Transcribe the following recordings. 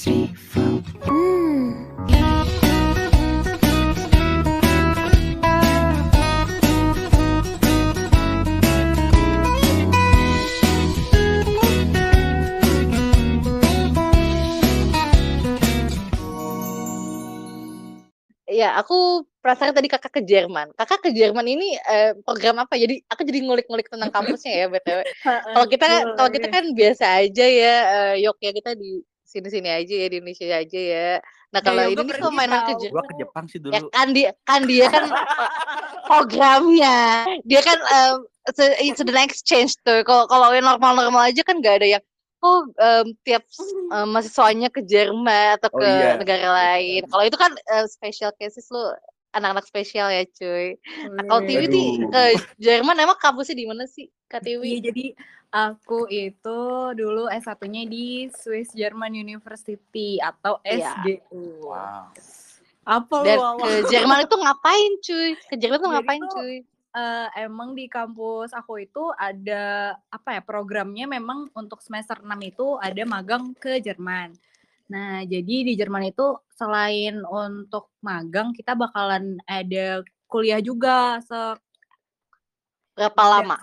three, four. Ya, aku penasaran tadi Kakak ke Jerman. Kakak ke Jerman ini, eee, program apa? Jadi aku jadi ngulik-ngulik tentang kampusnya ya BTW. Kalau kita kalau kita kan biasa aja ya, eee, yok ya kita di sini-sini aja ya, di Indonesia aja ya. Nah Nah, kalau ini nih kalau mainan ke tahu. Je Gua ke Jepang sih ya dulu. kan dia kan dia kan, eee, programnya, dia kan, mmm, se student exchange tuh. Kalau kalau yang normal-normal aja kan nggak ada yang, oh, mmm, tiap eee, mahasiswanya ke Jerman atau Oh ke iya, negara betul. lain. Kalau itu kan, eee, special cases lu anak-anak spesial ya cuy. Nah kalau Tiwi nih Waduh. ke Jerman emang kampusnya di mana sih Kak Iya, Tiwi? jadi aku itu dulu S1-nya di Swiss German University atau Iya. SGU. Wow. Apa lu, Dan ke Jerman itu ngapain cuy? Ke Jerman tuh Jadi ngapain tuh, cuy? eee, emang di kampus aku itu ada, apa ya, programnya memang untuk semester 6 itu ada magang ke Jerman. Nah, jadi di Jerman itu selain untuk magang, kita bakalan ada kuliah juga se Berapa ada lama?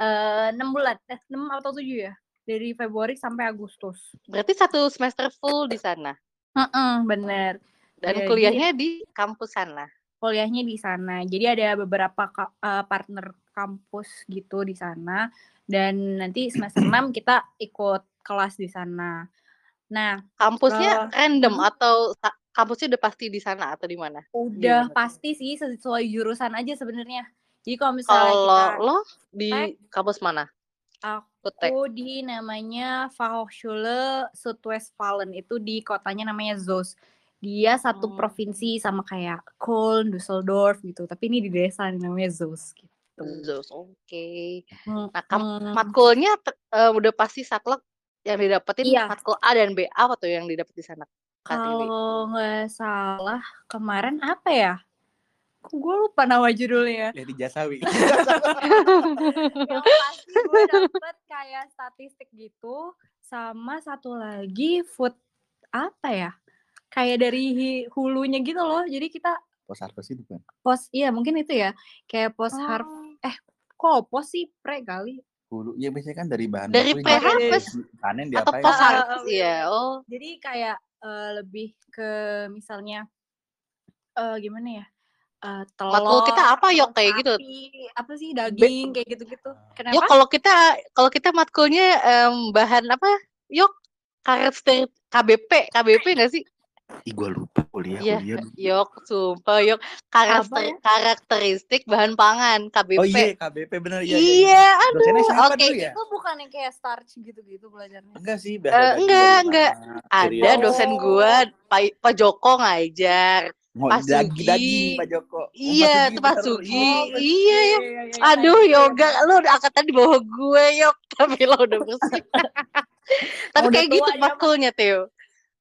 eee, 6 bulan, eh 6 atau 7 ya? Dari Februari sampai Agustus. Berarti 1 semester full di sana? Heeh, bener. Dan Jadi kuliahnya di kampus sana? kuliahnya di sana. Jadi ada beberapa ka eee, partner kampus gitu di sana, dan nanti semester 6 kita ikut kelas di sana. Nah, Kampusnya eee random mhm? atau kampusnya udah pasti di sana atau di mana? Udah Gimana pasti sih sesuai jurusan aja sebenarnya. Jadi kalau misalnya Kalau kita lo tek di kampus mana? Aku di namanya Fachhochschule Südwestfalen, itu di kotanya namanya Zoos. Dia satu Mmm. provinsi sama kayak Köln, Düsseldorf gitu, tapi ini di desa namanya Zoos gitu. Zoos, oke. Nah kam Mhm. matkulnya te eee, udah pasti saklek yang didapetin Iya. matkul A dan B, apa tuh yang didapat di sana? Kalau nggak salah kemarin apa ya? Gue lupa nama judulnya. Lady Jasawi. Yang pasti gue dapet kayak statistik gitu, sama satu lagi food apa ya, kayak dari hulunya gitu loh. Jadi kita Pos harvest itu kan? pos iya mungkin itu ya, kayak post harv Oh. eh kok pos sih? Pre kali? Hulu, ya biasanya kan dari bahan Dari bakunya pre-harvest panen atau diapain? post Heeh harvest heeh, ya? bener. Oh. Jadi kayak, eee, lebih ke misalnya, eee, gimana ya, eee, Matkul kita telur, apa yok terus kayak gitu? apa sih, daging, kayak gitu-gitu. yok Kenapa? kalau kita kalau kita matkulnya, mmm, bahan apa yok? Karakter KBP KBP nggak sih? Ih gua lupa kuliah Iya, kuliah dulu. yok sumpah yok karakter ya? karakteristik bahan pangan Oh iya KBP. KBP bener iya iya Iya, iya. Aduh, oke. dulu ya? Itu bukannya kayak starch gitu-gitu belajarnya? Enggak sih daging enggak enggak. Ada cereal. dosen gua, Oh. Pak Pak Joko ngajar, Oh, daging daging Sugi Pak Joko. Oh iya, itu Pak bener, Sugi. iya. Oh. Iya Iya iya iya iya, Aduh, ya, yoga bener. lu angkatan di bawah gue yok, tapi lo udah bersih. Tapi Udah kayak gitu matkulnya, Teo.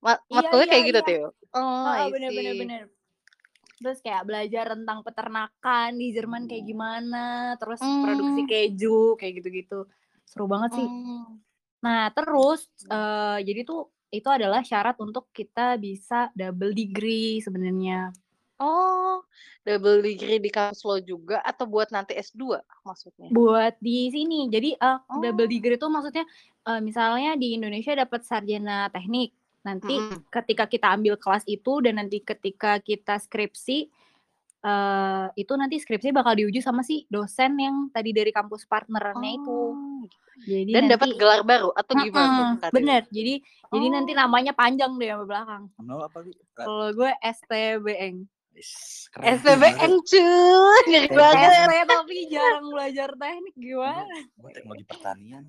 Ma Iya matkulnya iya kayak gitu, iya. Teo? Oh, Heeh, I bener bener. Terus kayak belajar tentang peternakan di Jerman kayak gimana, terus produksi Mmm. keju, kayak gitu-gitu. Seru banget sih. Mmm. Nah terus, eee, jadi tuh itu adalah syarat untuk kita bisa double degree sebenarnya. Oh, double degree di kampus lo juga atau buat nanti S2 maksudnya? Buat di sini. Jadi, double Oh. degree itu maksudnya, eee, misalnya di Indonesia dapat sarjana teknik, nanti Mhm. ketika kita ambil kelas itu dan nanti ketika kita skripsi, eee, itu nanti skripsi bakal diuji sama si dosen yang tadi dari kampus partnerannya itu. Oh, gitu. Jadi Dan dapat gelar baru atau gimana Tiwi? bener. Jadi jadi nanti Oh. namanya panjang deh sampai belakang. Nama apa, Kalau gue STBN. SPBN cuy, ngeri banget. ST tapi jarang belajar teknik gimana? gua teknologi pertanian,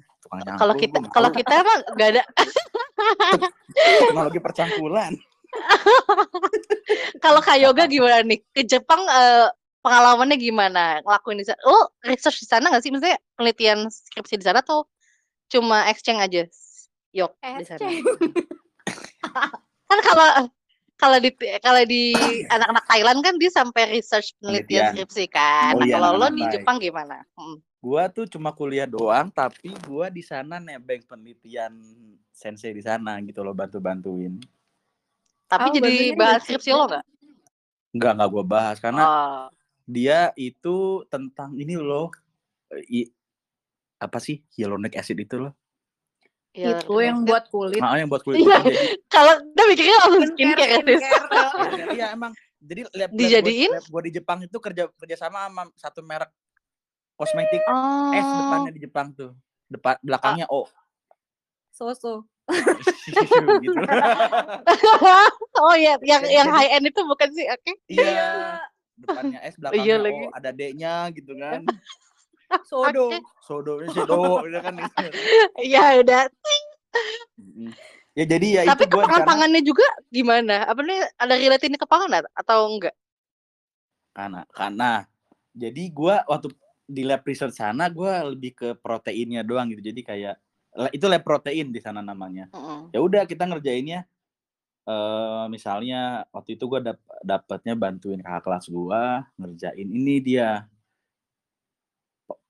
Kalau kita kalau kita mah nggak ada Teknologi percangkulan. Kalau Kak Yoga gimana nih? Ke Jepang, eee, pengalamannya gimana ngelakuin di sana? Lo research di sana nggak sih? Maksudnya penelitian skripsi di sana atau cuma exchange aja? Yok di sana? Exchange. Kan kalau kalau di kalau di anak-anak Thailand kan dia sampai research penelitian skripsi kan. Oh Nah, iya, kalau lo di. Jepang gimana? Mhm. Gua tuh cuma kuliah doang, tapi gua di sana nebeng penelitian sensei di sana gitu loh bantu-bantuin. Tapi Oh, jadi bahas skripsi lo nggak? Enggak enggak gua bahas karena Oh, dia itu tentang ini loh i- apa sih hyaluronic acid itu loh. iya, itu yang buat kulit. Nah, yang buat kulit Iya. Kalau udah mikirnya langsung skincare ya, Tis. skincare. iya emang jadi lab, Dijadiin? lab, gua, lab gua di Jepang itu kerja kerja sama sama satu merek kosmetik Oh. S depannya di Jepang tuh. Depan belakangnya O. So-so. gitu. oh iya, yang yang high end itu bukan sih? Oke. Iya. Depannya S, belakangnya Iya O, lagi. ada D-nya gitu kan. Sodo. Oke. Sodo, Sodo, gitu kan. Iya udah. Ya jadi ya Tapi itu sana kepangan-pangannya juga gimana? Apa nih ada relatinnya ke pangan atau enggak? karena karena jadi gua waktu di lab research sana gua lebih ke proteinnya doang gitu. Jadi kayak itu lab protein di sana namanya. Mm-mm. Ya udah kita ngerjainnya eh misalnya waktu itu gua dap dapatnya bantuin kakak kelas gua ngerjain ini dia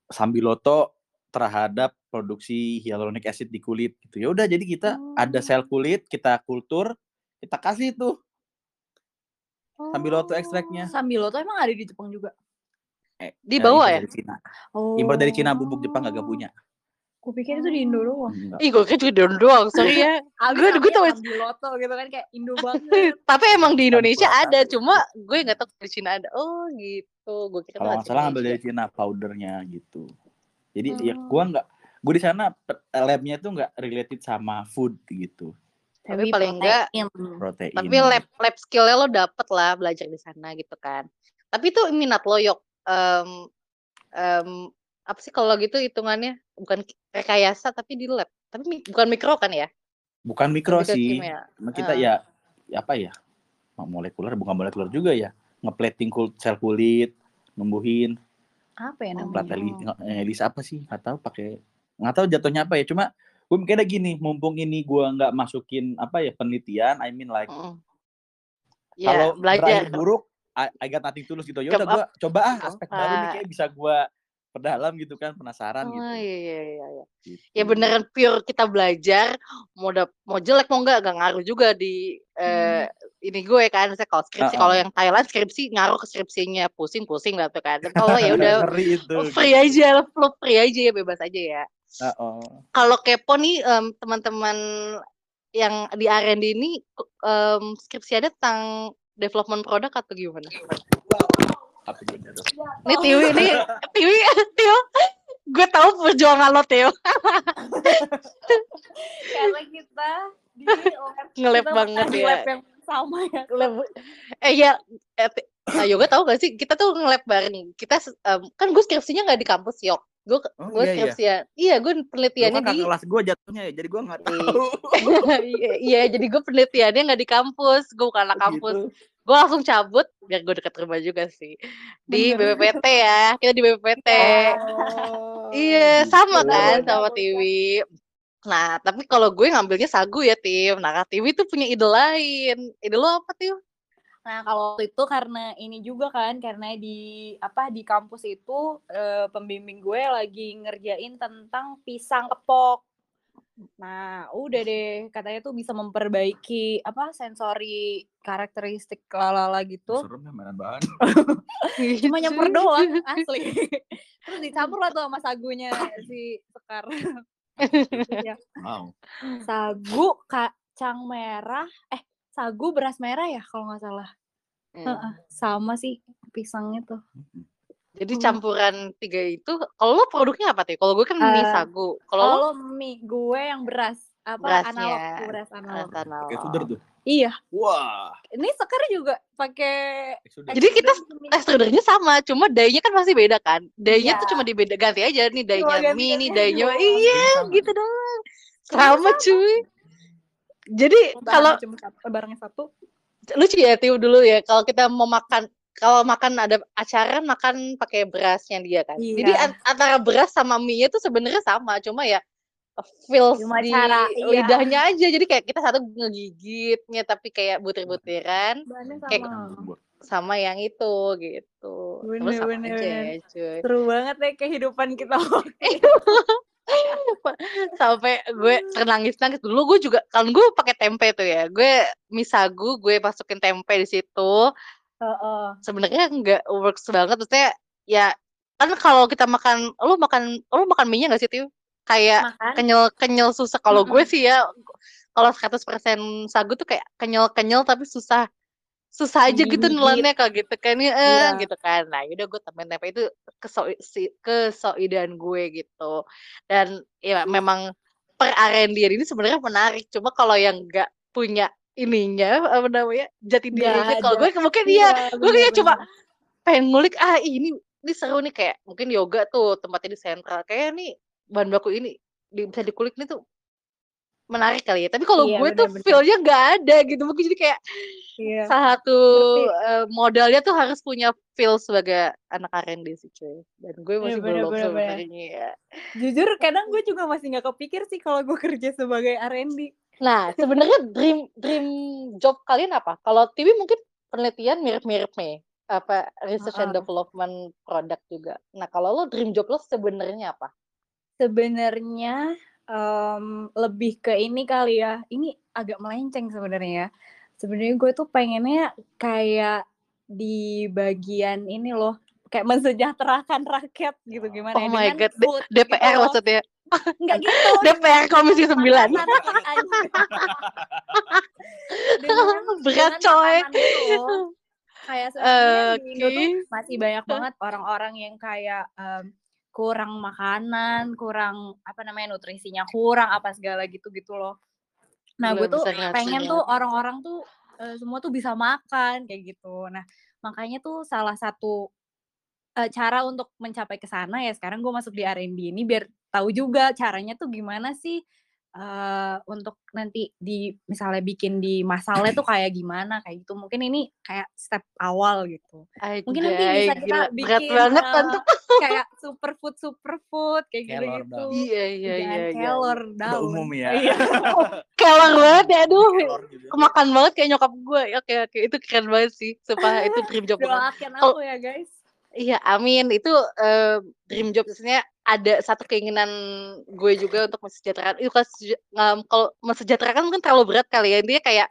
sambiloto terhadap produksi hyaluronic acid di kulit gitu. Ya udah jadi kita ada sel kulit, kita kultur, kita kasih tuh sambiloto ekstraknya. Sambil tuh emang ada di Jepang juga. Eh, Di bawah ya? Dari Cina. Oh. Impor dari Cina bubuk Jepang kagak punya. Gue pikir itu di Indo doang. Enggak. Ih, gue kira juga doang doang, sorry ya. Gue- gue tau- Sambiloto gitu kan kayak Indo banget. Tapi emang di Indonesia ada, cuma gue nggak tahu di Cina ada. Oh gitu, gue kira Kalau nggak salah ngambil dari. Cina powdernya gitu. Jadi ya Oh. gua nggak, gua di sana labnya tuh nggak related sama food gitu, Tapi paling enggak, protein. protein. tapi lab lab skillnya lo dapet lah belajar di sana gitu kan. Tapi itu minat lo yok. Em, em, apa sih kalau gitu hitungannya bukan rekayasa tapi di lab. Tapi mi- bukan mikro kan ya? bukan mikro ke sih. kimia. Kita Ah. ya, ya apa ya? Molekuler bukan molekuler juga ya. Ngeplating kul- sel kulit, numbuhin, Apa ya namanya? plateli, Elisa apa sih? Nggak tahu pakai nggak tahu jatuhnya apa ya. Cuma gue mikirnya gini, mumpung ini gua nggak masukin apa ya penelitian, I mean like Mm-mm. Ya kalau belajar. berakhir buruk I, I got nothing tulus gitu ya udah gua coba ah aspek baru nih Ah. kayak bisa gua perdalam gitu kan penasaran Oh gitu. iya iya iya. iya. Gitu. Ya beneran pure kita belajar mau dap mau jelek mau enggak enggak ngaruh juga di eh, ini gue kan saya kalau skripsi Uh-uh. kalau yang Thailand skripsi ngaruh ke skripsinya pusing-pusing lah tuh kan. Kalau ya udah free aja lo free aja ya bebas aja ya. oh Kalau kepo nih em, teman-teman yang di R&D ini em, skripsinya tentang development produk atau gimana? gitu Ini Tiwi nih Tiwi Tio gue tahu perjuangan lo Tio Karena kita di lab Nge-lab kita banget ya. lab yang sama ya. Lab, eh ya eh, nah, Yoga tahu gak sih? Kita tuh nge-lab bareng kita kan gue skripsinya nggak di kampus yok gue Oh, gue iya, iya. iya gue Lu penelitiannya kan di kelas gua jatuhnya ya jadi gua nggak Iya. tahu iya iya, jadi gue penelitiannya nggak di kampus gue bukan anak kampus Gitu. gue langsung cabut biar gue deket rumah juga sih di Bener. BPPT ya kita di BPPT Oh, iya sama gitu. kan Bocah, sama. Tiwi nah tapi kalau gue ngambilnya sagu ya tim nah Tiwi tuh punya ide lain ide lo apa Tiwi Nah, kalau waktu itu karena ini juga kan, karena di apa di kampus itu eh, pembimbing gue lagi ngerjain tentang pisang kepok. Nah, udah deh, katanya tuh bisa memperbaiki apa sensori karakteristik lalala gitu. serem ya mainan bahan Cuma nyamper doang, asli. Terus dicampur lah tuh sama sagunya si Sekar. Ya, wow sagu kacang merah, eh sagu beras merah ya kalau nggak salah. Hmm. Heeh, sama sih pisang itu. jadi Hmm. campuran tiga itu kalau lo produknya apa Tiwi kalau gue kan mie Eh, sagu kalau lo mie gue yang beras apa Berasnya. analog beras analog. Pakai suder tuh Iya, wah ini Sekar juga pakai. Jadi kita. Extrudernya sama, cuma dayanya kan masih beda kan. Dayanya Iya. tuh cuma dibeda ganti aja nih dayanya mie, nih dayanya iya Sama. gitu doang. Sama cuy. Jadi kalau satu, eh, barangnya satu. lucu ya Tiu dulu ya, kalau kita mau makan kalau makan ada acara makan pakai berasnya dia kan. Jadi Iya. an- antara beras sama mie itu sebenarnya sama, cuma ya feels Cuma di cara, iya. lidahnya aja. Jadi kayak kita satu ngegigitnya tapi kayak butir-butiran. Kayak- sama. yang itu gitu. Terus Bener, sama bener, aja bener. ya cuy. Seru banget deh kehidupan kita. Sampai gue ternangis-nangis dulu gue juga kan gue pakai tempe tuh ya. Gue misagu gue masukin tempe di situ. Heeh. Sebenarnya nggak works banget maksudnya ya kan kalau kita makan lu makan lu makan mie-nya nggak sih Tiu? Kayak Makan. kenyal-kenyal susah. Kalau gue Mm-mm. sih ya kalau 100% sagu tuh kayak kenyal-kenyal tapi susah susah aja gitu nelannya kayak gitu kan ya Iya. gitu kan. Nah, yaudah gue tempe itu keso si kesoidan gue gitu. Dan ya memang per Arendian ini sebenarnya menarik. Cuma kalau yang nggak punya ininya apa namanya jati dirinya kalau gue mungkin iya gue kayak cuma pengen ngulik ah ini ini seru nih kayak mungkin yoga tuh tempatnya di sentral kayak nih bahan baku ini di, bisa dikulik nih tuh menarik kali ya tapi kalau Iya, gue tuh feelnya nggak ada gitu mungkin jadi kayak Iya. salah satu eh, modalnya tuh harus punya feel sebagai anak R&D sih cuy dan gue masih Iya, bener, belum bener, sebenarnya ya. Jujur kadang gue juga masih nggak kepikir sih kalau gue kerja sebagai R&D. nah sebenarnya dream dream job kalian apa kalau TV mungkin penelitian mirip-mirip nih apa research and Heeh. development product juga nah kalau lo dream job lo sebenarnya apa Sebenarnya em, lebih ke ini kali ya. Ini agak melenceng sebenarnya ya. Sebenarnya gue tuh pengennya kayak di bagian ini loh, kayak mensejahterakan rakyat gitu gimana Oh ya my God, food DPR gitu maksudnya Enggak gitu. DPR Komisi 9 makanan anjing. dengan berat dengan coy itu kayak sebenarnya di Indo tuh Oke. masih banyak banget orang-orang yang kayak em, kurang makanan, kurang apa namanya nutrisinya kurang apa segala gitu-gitu loh. Nah, gue Belum tuh pengen ngerasain. tuh orang-orang tuh eh, semua tuh bisa makan kayak gitu. Nah, makanya tuh salah satu eh, cara untuk mencapai ke sana ya sekarang gue masuk di R&D ini biar tahu juga caranya tuh gimana sih eh untuk nanti di misalnya bikin di masalahnya tuh kayak gimana kayak gitu. Mungkin ini kayak step awal gitu. Mungkin nanti bisa kita gila. berat bikin banget eh, tante kayak superfood superfood kayak Kelor gitu-gitu. dong. iya iya iya iya kelor Udah daun. umum ya. Iya. kelor banget ya aduh gitu. kemakan banget kayak nyokap gue oke oke itu keren banget sih supaya itu dream job Doakan aku ya guys. Iya, amin. Itu eh, dream job sebenarnya ada satu keinginan gue juga untuk mensejahterakan. Itu seja- em, kalau mensejahterakan mungkin terlalu berat kali ya. Intinya kayak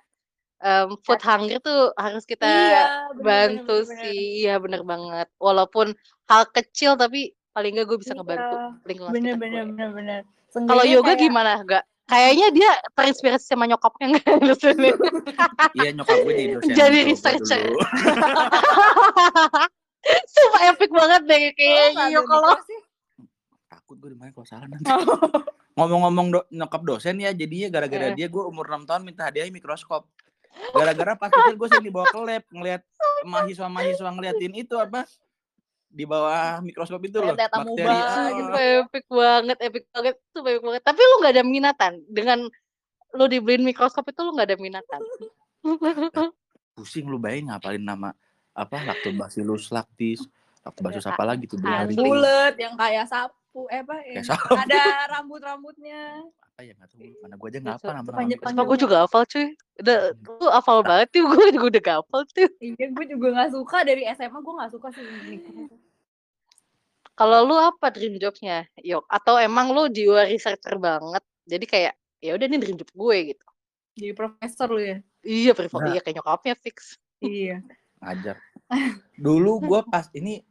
em, food hunger tuh harus kita Iya, bener, bantu bener, bener, sih. Iya, bener banget. Walaupun hal kecil tapi paling nggak gue bisa Iya, ngebantu lingkungan Bener sekitar bener gue. bener bener. Kalau yoga kayak- gimana? Gak? Kayaknya dia terinspirasi sama nyokapnya nggak? Iya nyokap gue jadi dosen. Jadi yoga researcher. Sumpah epic banget deh Oh, yo ada kalau. Takut gue di mana kalau salah nanti. Ngomong-ngomong do- nyokap dosen ya, jadinya gara-gara Eh. dia gue umur 6 tahun minta hadiah mikroskop. Gara-gara pas kecil gue sering dibawa ke lab ngeliat mahasiswa-mahasiswa ngeliatin itu apa di bawah mikroskop itu loh bakteri. Ah, gitu. Epic banget, epic banget, itu epic banget. Tapi lu nggak ada minatan dengan lu dibeliin mikroskop itu lu nggak ada minatan. pusing lu bayangin ngapalin nama apa lactobacillus lactis lactobacillus apa lagi tuh bilang bulat yang kayak sapu eh apa yang sapu. ada rambut-rambutnya apa ya nggak tahu mana gue aja nggak apa nama nama gue juga hafal cuy. Udah, lu hafal banget tuh, gue juga udah gak hafal tuh. iya gue juga nggak suka dari SMA gue nggak suka sih. Kalau lu apa dream jobnya, Yok? Atau emang lu jiwa researcher banget? Jadi kayak, ya udah nih dream job gue gitu. jadi profesor lu ya Iya, privo, Nah. iya kayak nyokapnya fix. iya ngajar dulu gue pas ini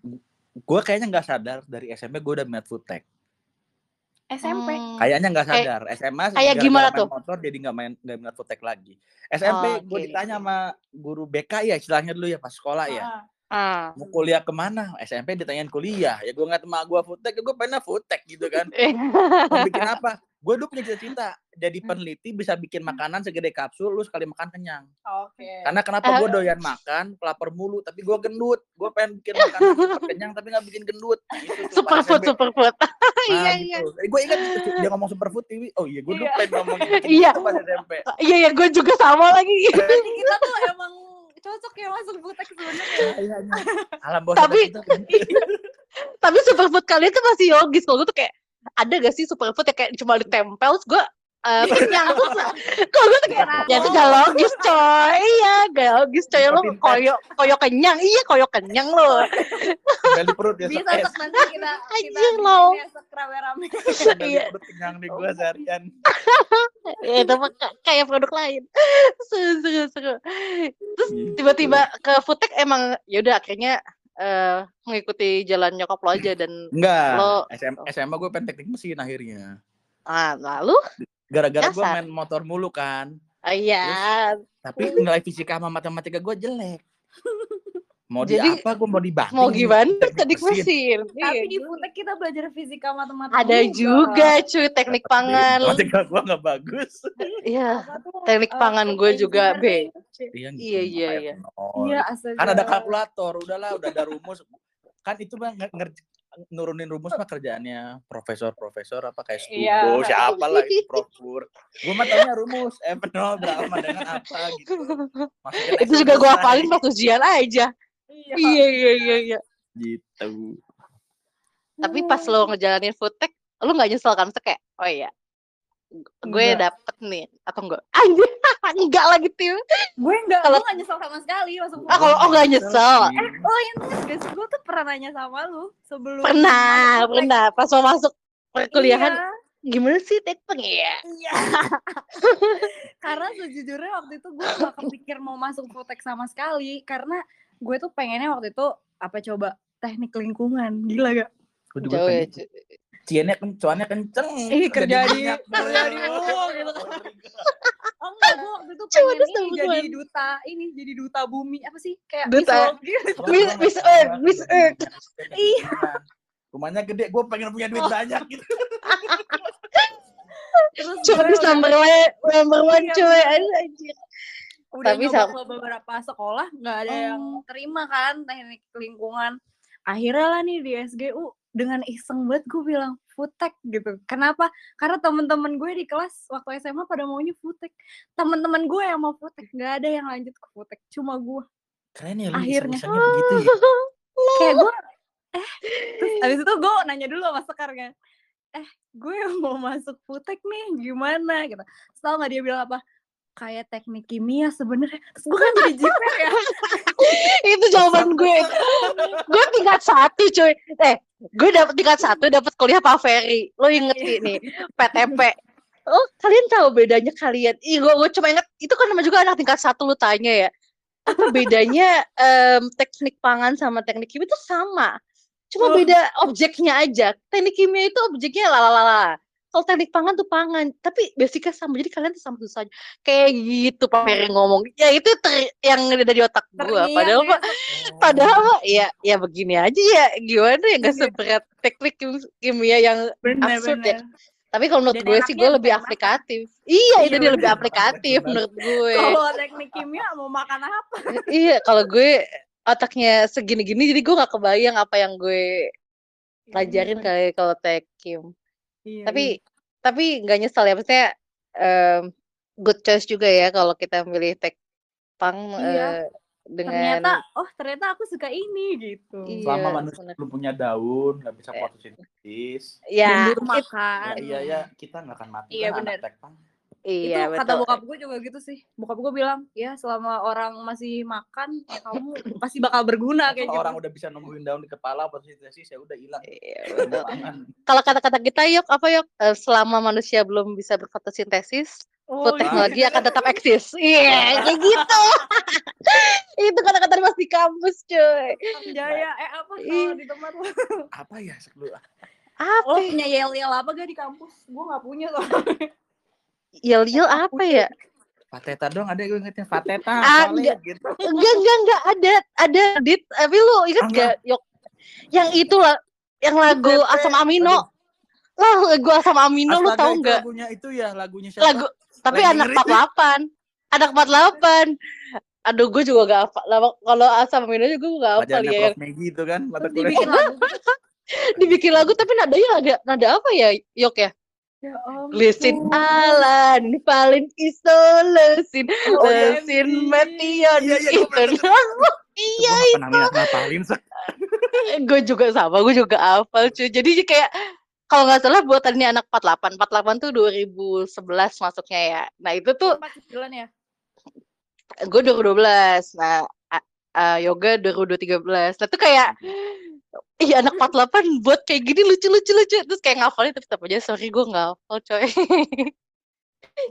gue kayaknya nggak sadar dari SMP gue udah minat food tech SMP Hmm. kayaknya nggak sadar SMA kayak gimana tuh? motor jadi nggak main nggak minat food tech lagi SMP gue Oke. ditanya sama guru BK ya istilahnya dulu ya pas sekolah ya Ah, Ah. mau kuliah ke mana SMP ditanyain kuliah ya gue nggak sama gue food tech ya gue pengen food tech gitu kan Eh. mau bikin apa gue dulu punya cita-cita jadi peneliti bisa bikin makanan segede kapsul lu sekali makan kenyang oke karena kenapa gue doyan makan lapar mulu tapi gue gendut gue pengen bikin makanan kenyang tapi nggak bikin gendut Nah, itu tuh, pas Superfood, superfood. Nah, iya, iya. gitu. Eh, gue ingat itu, dia ngomong superfood TV oh iya gue dulu Iya. pengen ngomong gitu Iya. pas SMP Iya, iya, gue juga sama lagi. kita tuh emang cocok ya masuk butek sebenarnya Iya, iya. alam Tapi- Tapi superfood kalian tuh masih logis. Kalau gue tuh kayak, ada gak sih superfood yang kayak cuma ditempel, terus gue eh, kenyang. Terus kalau gue tuh kayak, ya itu gak logis coy iya gak logis coy lo koyo koyo kenyang iya koyo kenyang lo gali perut ya Bisa eh, sok nanti kita kita Anjing, bikin lo. rame-rame. Iya. perut kenyang nih gue seharian ya itu kayak produk lain seru seru seru terus Iya. tiba-tiba ke Futek emang ya udah akhirnya eh mengikuti jalan nyokap lo aja dan enggak. Lo- SM, SMA gue pengen teknik mesin akhirnya. Ah, lalu? Gara-gara gue main motor mulu kan. Ah, iya. Tapi nilai fisika sama matematika gue jelek mau di Jadi, apa? Gue mau di banking mau gimana? Teknik mesin. mesin. Tapi Iya. di Futek kita belajar fisika matematika. ada juga. cuy teknik pangan. matematika gue nggak bagus. Iya teknik eh, pangan gue juga B iya Iya, iya, iya. Iya, kan ada kalkulator udahlah udah ada rumus. Kan itu mah nge- ngerj- nurunin rumus mah kerjaannya profesor-profesor apa kayak Iya. Stubo siapa lah itu profur gue mah taunya rumus F nol berapa dengan apa gitu. Masukin itu juga gue hafalin pas ujian aja Iya. iya iya iya iya gitu. Tapi pas lo ngejalanin foodtech lo nggak nyesel kan? Maksudnya kayak oh iya gue Enggak. dapet nih. Atau enggak anjir enggak lagi tuh Gue enggak, Kalau- gue enggak nyesel sama sekali masuk Ah, kalau- oh, nggak nyesel. Eh, oh ingat guys, gue tuh pernah nanya sama lu sebelum pernah masuk pernah. Pas mau masuk perkuliahan Iya, gimana sih teknik ya Iya. karena sejujurnya waktu itu gue gak kepikir mau masuk fotek sama sekali karena gue tuh pengennya waktu itu apa coba teknik lingkungan gila gak? gue juga jauh ya pengen cuy. ciennya kencangnya kenceng Ih, kerja di- kerja di uang gitu. Oh enggak, gue waktu itu Coba pengen ini jadi duta ini jadi duta bumi apa sih kayak Duta. Miss gitu. Miss- Earth, Miss Earth. Iya. rumahnya gede gue pengen punya duit banyak gitu Terus cuma number one number one Iya, cuy anjir udah Tapi nyoba ke beberapa sekolah nggak ada yang Oh. terima kan teknik lingkungan. Akhirnya lah nih di SGU dengan iseng banget gue bilang foodtech gitu. Kenapa? Karena temen-temen gue di kelas waktu SMA pada maunya foodtech temen-temen gue yang mau foodtech nggak ada yang lanjut ke foodtech cuma gue keren ya lu Akhirnya. begitu ya? Kayak gue eh terus abis itu gue nanya dulu sama Sekar kan eh gue mau masuk foodtech nih gimana? Gitu. Terus tau nggak dia bilang apa kayak teknik kimia sebenarnya. Terus gue kan jadi jiper ya. Itu jawaban gue. Gue tingkat satu cuy. Eh gue dapet tingkat satu dapet kuliah Pak Ferry. Lo inget Iya. nih PTP oh kalian tahu bedanya kalian? Ih gue, gue cuma inget itu kan nama juga anak tingkat satu lu tanya ya. Apa bedanya em, teknik pangan sama teknik kimia itu sama. Cuma Oh. beda objeknya aja. Teknik kimia itu objeknya lalalala kalau teknik pangan tuh pangan tapi basicnya sama jadi kalian tuh sama susahnya kayak gitu Pak Ferry ngomong ya itu ter- yang ada di otak gue Terngiang padahal ya. Padahal ya ya begini aja ya gimana ya nggak Iya. seberat teknik kim- kimia yang absurd ya. Tapi kalau menurut Dan gue sih gue lebih makan. aplikatif. Iya itu Iya, dia lebih bener. aplikatif Bener. menurut gue. kalau teknik kimia mau makan apa iya kalau gue otaknya segini-gini jadi gue nggak kebayang apa yang gue pelajarin kali kalau tek kim. Iya, Tapi tapi nggak nyesel ya maksudnya em, good choice juga ya kalau kita milih tek pang Iya. eh, dengan ternyata oh ternyata aku suka ini gitu Iya, selama manusia bener. belum punya daun nggak bisa Eh. fotosintesis ya makan ya iya ya kita nggak akan mati Iya, kan bener. anak tekpang iya itu kata bokap gue juga gitu sih. Bokap gue bilang ya selama orang masih makan ya kamu pasti bakal berguna kayak kalau gitu. orang udah bisa nemuin daun di kepala fotosintesis ya udah hilang. Iya, betul. kalau kata-kata kita yok apa yok? Eh, selama manusia belum bisa berfotosintesis oh, iya. teknologi akan tetap eksis. Iya kayak gitu. Itu kata-kata pas di kampus cuy. Jaya. Eh apa kalau di tempat lo apa ya lu? apa lo punya yel yel apa gak di kampus? Gue nggak punya soalnya yel yel apa ya? Pateta dong ada gue ingetnya Pateta Ah, solid gitu. Enggak enggak enggak ada ada dit. Tapi lu inget Ah, gak yok? Yang itu lah yang lagu Pepe. asam amino. Lah lagu asam amino lu Astaga, tahu itu nggak? lagunya itu ya lagunya siapa? Lagu tapi Lagi anak dengerin. 48 anak 48 aduh gue juga gak Lah, kalau asam amino juga gue gak pelajarannya ya Prof. Maggie itu kan mata dibikin lagu dibikin lagu tapi nadanya nada, nada apa ya yok ya ya. Glisin Alan, Valin Isolosin, Oh, Lesin OMG. Metion Iya, iya, itu. iya, pernah ngapalin Sek. gue juga sama, gue juga hafal cuy. Jadi kayak kalau nggak salah buatannya anak 48. 48 tuh 2011 masuknya ya. Nah itu tuh ya. gue 2012. Nah a- yoga 2013. Nah tuh kayak Iya anak 48 buat kayak gini lucu-lucu lucu terus kayak ngafalin tapi tetap aja sorry gue nggak hafal coy.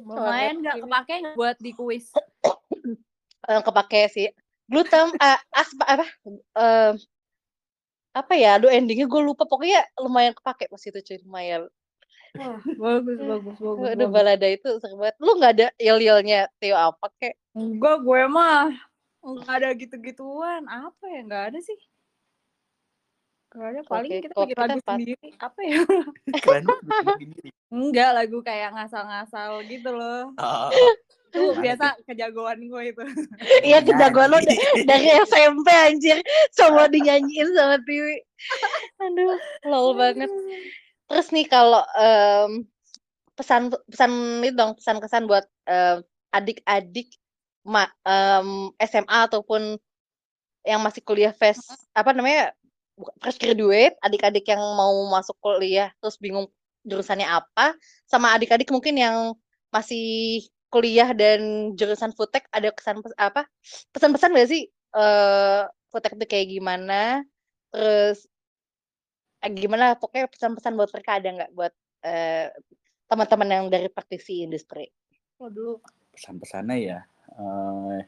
Lumayan nggak kepake buat di kuis. Eh, kepake sih. Glutam ah, aspa apa? eh, apa ya? Aduh endingnya gue lupa pokoknya lumayan kepake pas itu cuy lumayan. Wah, bagus bagus bagus. Aduh bagus. balada itu seru banget. Lu nggak ada yel-yelnya Tio apa kek? Enggak, gue mah nggak ada gitu-gituan. Apa ya? Nggak ada sih. Ada. Paling Oke, kita bikin lagu sendiri. Apa ya? Enggak, lagu kayak ngasal-ngasal gitu loh. Oh, Tuh Gimana biasa kejagoan gue itu. Iya kejagoan lo dari SMP anjir semua dinyanyiin sama Tiwi. Aduh, lol banget. Terus nih kalau em, pesan pesan itu dong pesan kesan buat em, adik-adik ma, em, SMA ataupun yang masih kuliah fresh apa namanya fresh graduate, adik-adik yang mau masuk kuliah terus bingung jurusannya apa, sama adik-adik mungkin yang masih kuliah dan jurusan foodtech ada kesan pes- apa pesan-pesan gak sih eh foodtech itu kayak gimana? Terus eh, gimana? Pokoknya pesan-pesan buat mereka ada nggak buat eh, teman-teman yang dari praktisi industri? Oh dulu Pesan-pesannya ya. eh,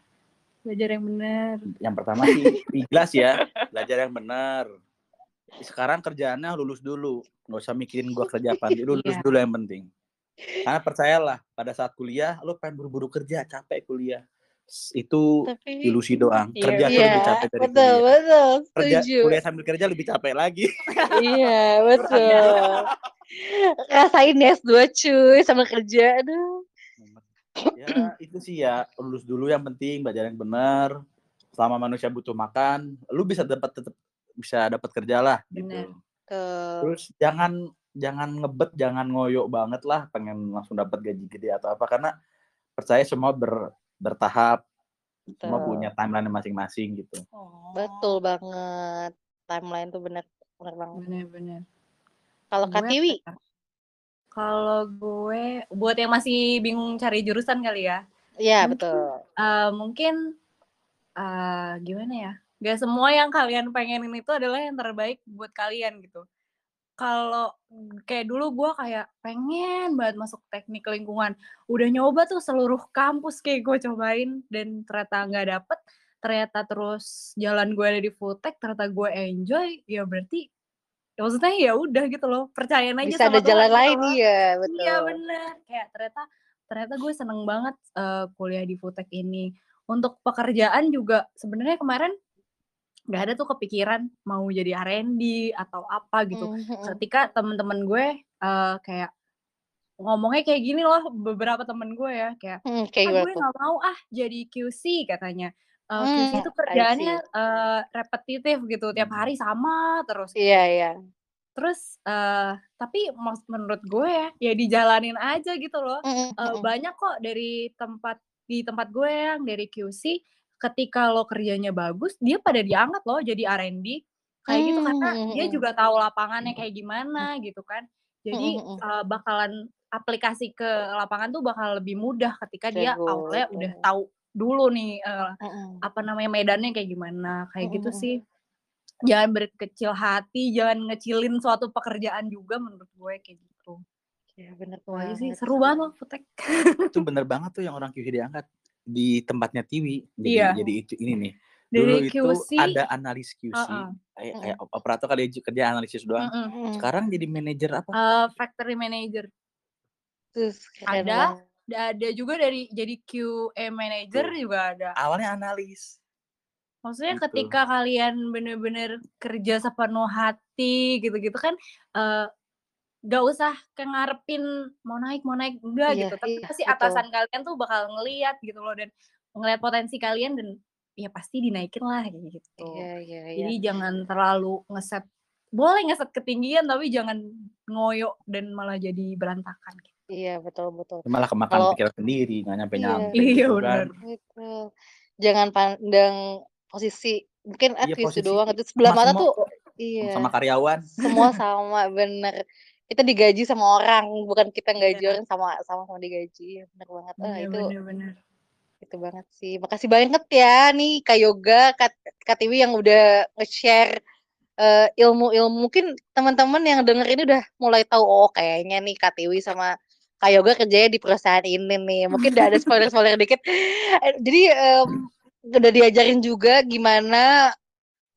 belajar yang benar. yang pertama sih ikhlas ya, belajar yang benar. Sekarang kerjaannya lulus dulu, nggak usah mikirin gua kerja apa, lulus Iya. dulu yang penting. Karena percayalah, pada saat kuliah, lo pengen buru-buru kerja, capek kuliah. Itu tapi ilusi doang. Iya, Kerja tuh iya lebih capek dari betul kuliah. betul Kerja, setuju kuliah sambil kerja lebih capek lagi. iya betul rasain S2 cuy sama kerja aduh ya itu sih ya lulus dulu yang penting belajar yang benar selama manusia butuh makan lu bisa dapat tetap bisa dapat kerja lah gitu Benar. terus jangan jangan ngebet jangan ngoyo banget lah pengen langsung dapat gaji gede atau apa karena percaya semua ber, bertahap semua Betul. punya timeline masing-masing gitu Oh. betul banget timeline tuh bener bener banget Benar-benar. kalau Katiwi? Kalau gue buat yang masih bingung cari jurusan kali ya. iya betul eh, mungkin eh, gimana ya? Gak semua yang kalian pengenin itu adalah yang terbaik buat kalian gitu. Kalau kayak dulu gue kayak pengen banget masuk teknik lingkungan. Udah nyoba tuh seluruh kampus kayak gue cobain dan ternyata nggak dapet. Ternyata terus jalan gue ada di Foodtech, ternyata gue enjoy. Ya berarti ya maksudnya ya udah gitu loh. Percayain aja bisa sama ada jalan gitu lain loh. iya betul Iya bener. Kayak ternyata ternyata gue seneng banget eh, kuliah di Foodtech ini. Untuk pekerjaan juga sebenarnya kemarin nggak ada tuh kepikiran mau jadi R&D atau apa gitu. Mhm. Ketika temen-temen gue eh, kayak ngomongnya kayak gini loh beberapa temen gue ya kayak Hmm, ah kayak gue gimana tuh nggak mau ah jadi QC katanya. QC Hmm, itu kerjaannya eh, repetitif gitu tiap Hmm. hari sama terus iya iya terus eh tapi menurut gue ya ya dijalanin aja gitu loh Mhm, Eh, mhm. banyak kok dari tempat di tempat gue yang dari QC ketika lo kerjanya bagus dia pada diangkat loh jadi R&D kayak gitu karena Hmm, dia mhm. juga tahu lapangannya kayak gimana gitu kan jadi mhm. eh, bakalan aplikasi ke lapangan tuh bakal lebih mudah ketika dia awalnya udah tahu dulu nih eh, Mhm. apa namanya medannya kayak gimana kayak gitu Mhm, sih jangan berkecil hati jangan ngecilin suatu pekerjaan juga menurut gue kayak gitu Iya bener Itu aja sih seru banget loh Futek itu bener banget tuh yang orang QC diangkat di tempatnya Tiwi jadi Iya. jadi itu ini nih dari dulu itu QC ada analis QC Heeh. kayak kayak operator kali aja kerja analisis doang. Mhm. sekarang jadi manajer apa Eh, factory manager Terus Ada. banget. Da- ada juga dari jadi QA manager Tuh. juga ada awalnya analis maksudnya Gitu. ketika kalian bener-bener kerja sepenuh hati gitu-gitu kan eh gak usah kayak ngarepin mau naik mau naik enggak Iya, gitu tapi iya, pasti betul. atasan kalian tuh bakal ngeliat gitu loh dan ngeliat potensi kalian dan ya pasti dinaikin lah kayak gitu Iya iya iya. jadi jangan terlalu ngeset boleh ngeset ketinggian tapi jangan ngoyo dan malah jadi berantakan gitu. Iya betul betul. malah kemakan Kalau- pikiran sendiri nggak nyampe Iya. nyampe Iya, gitu bener. kan. Betul. Jangan pandang posisi mungkin ah Iya, QC posisi doang itu sebelah Sama mata semua tuh kok, iya sama karyawan semua sama bener kita digaji sama orang, bukan kita gaji Iya. orang sama sama-sama digaji. Bener banget. Ah, Bener, itu bener, bener. itu banget sih. Makasih banget ya nih Kak Yoga, Kak, Kak Tiwi yang udah nge-share eh, ilmu-ilmu. Mungkin teman-teman yang denger ini udah mulai tahu oh kayaknya nih Kak Tiwi sama Kak Yoga kerjanya di perusahaan ini nih. Mungkin udah ada spoiler-spoiler dikit. Eh, Jadi em, udah diajarin juga gimana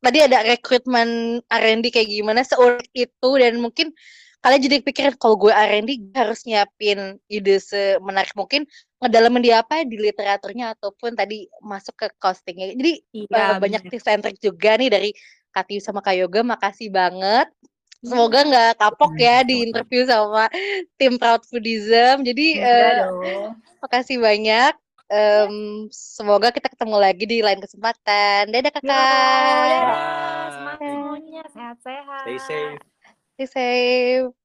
tadi ada rekrutmen R&D kayak gimana seurik itu dan mungkin kalian jadi pikiran kalau gue R&D harus nyiapin ide semenarik mungkin ngedalamin dia apa di literaturnya ataupun tadi masuk ke costingnya. Jadi Iya, eh, banyak tips and trick juga nih dari Kak Tiwi sama Kak Yoga. Makasih banget. Semoga nggak kapok ya di interview sama tim Proud Foodism. Jadi Enggak eh, makasih banyak. Em, semoga kita ketemu lagi di lain kesempatan. Dadah kakak. dadah. Semangat semuanya, sehat-sehat. Stay safe. Stay safe.